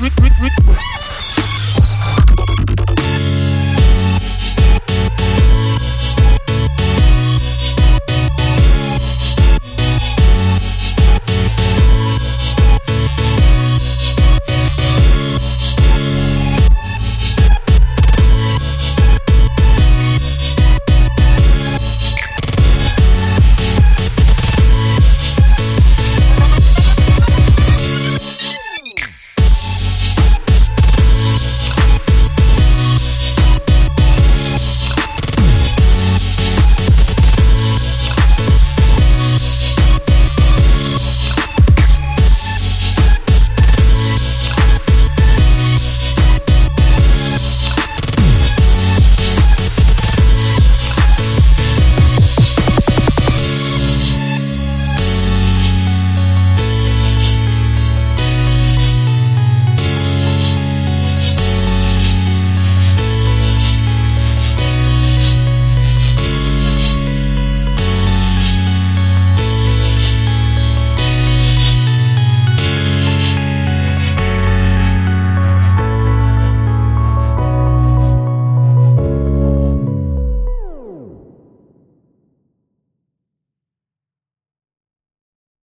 Rick, Rick, Rick, Rick.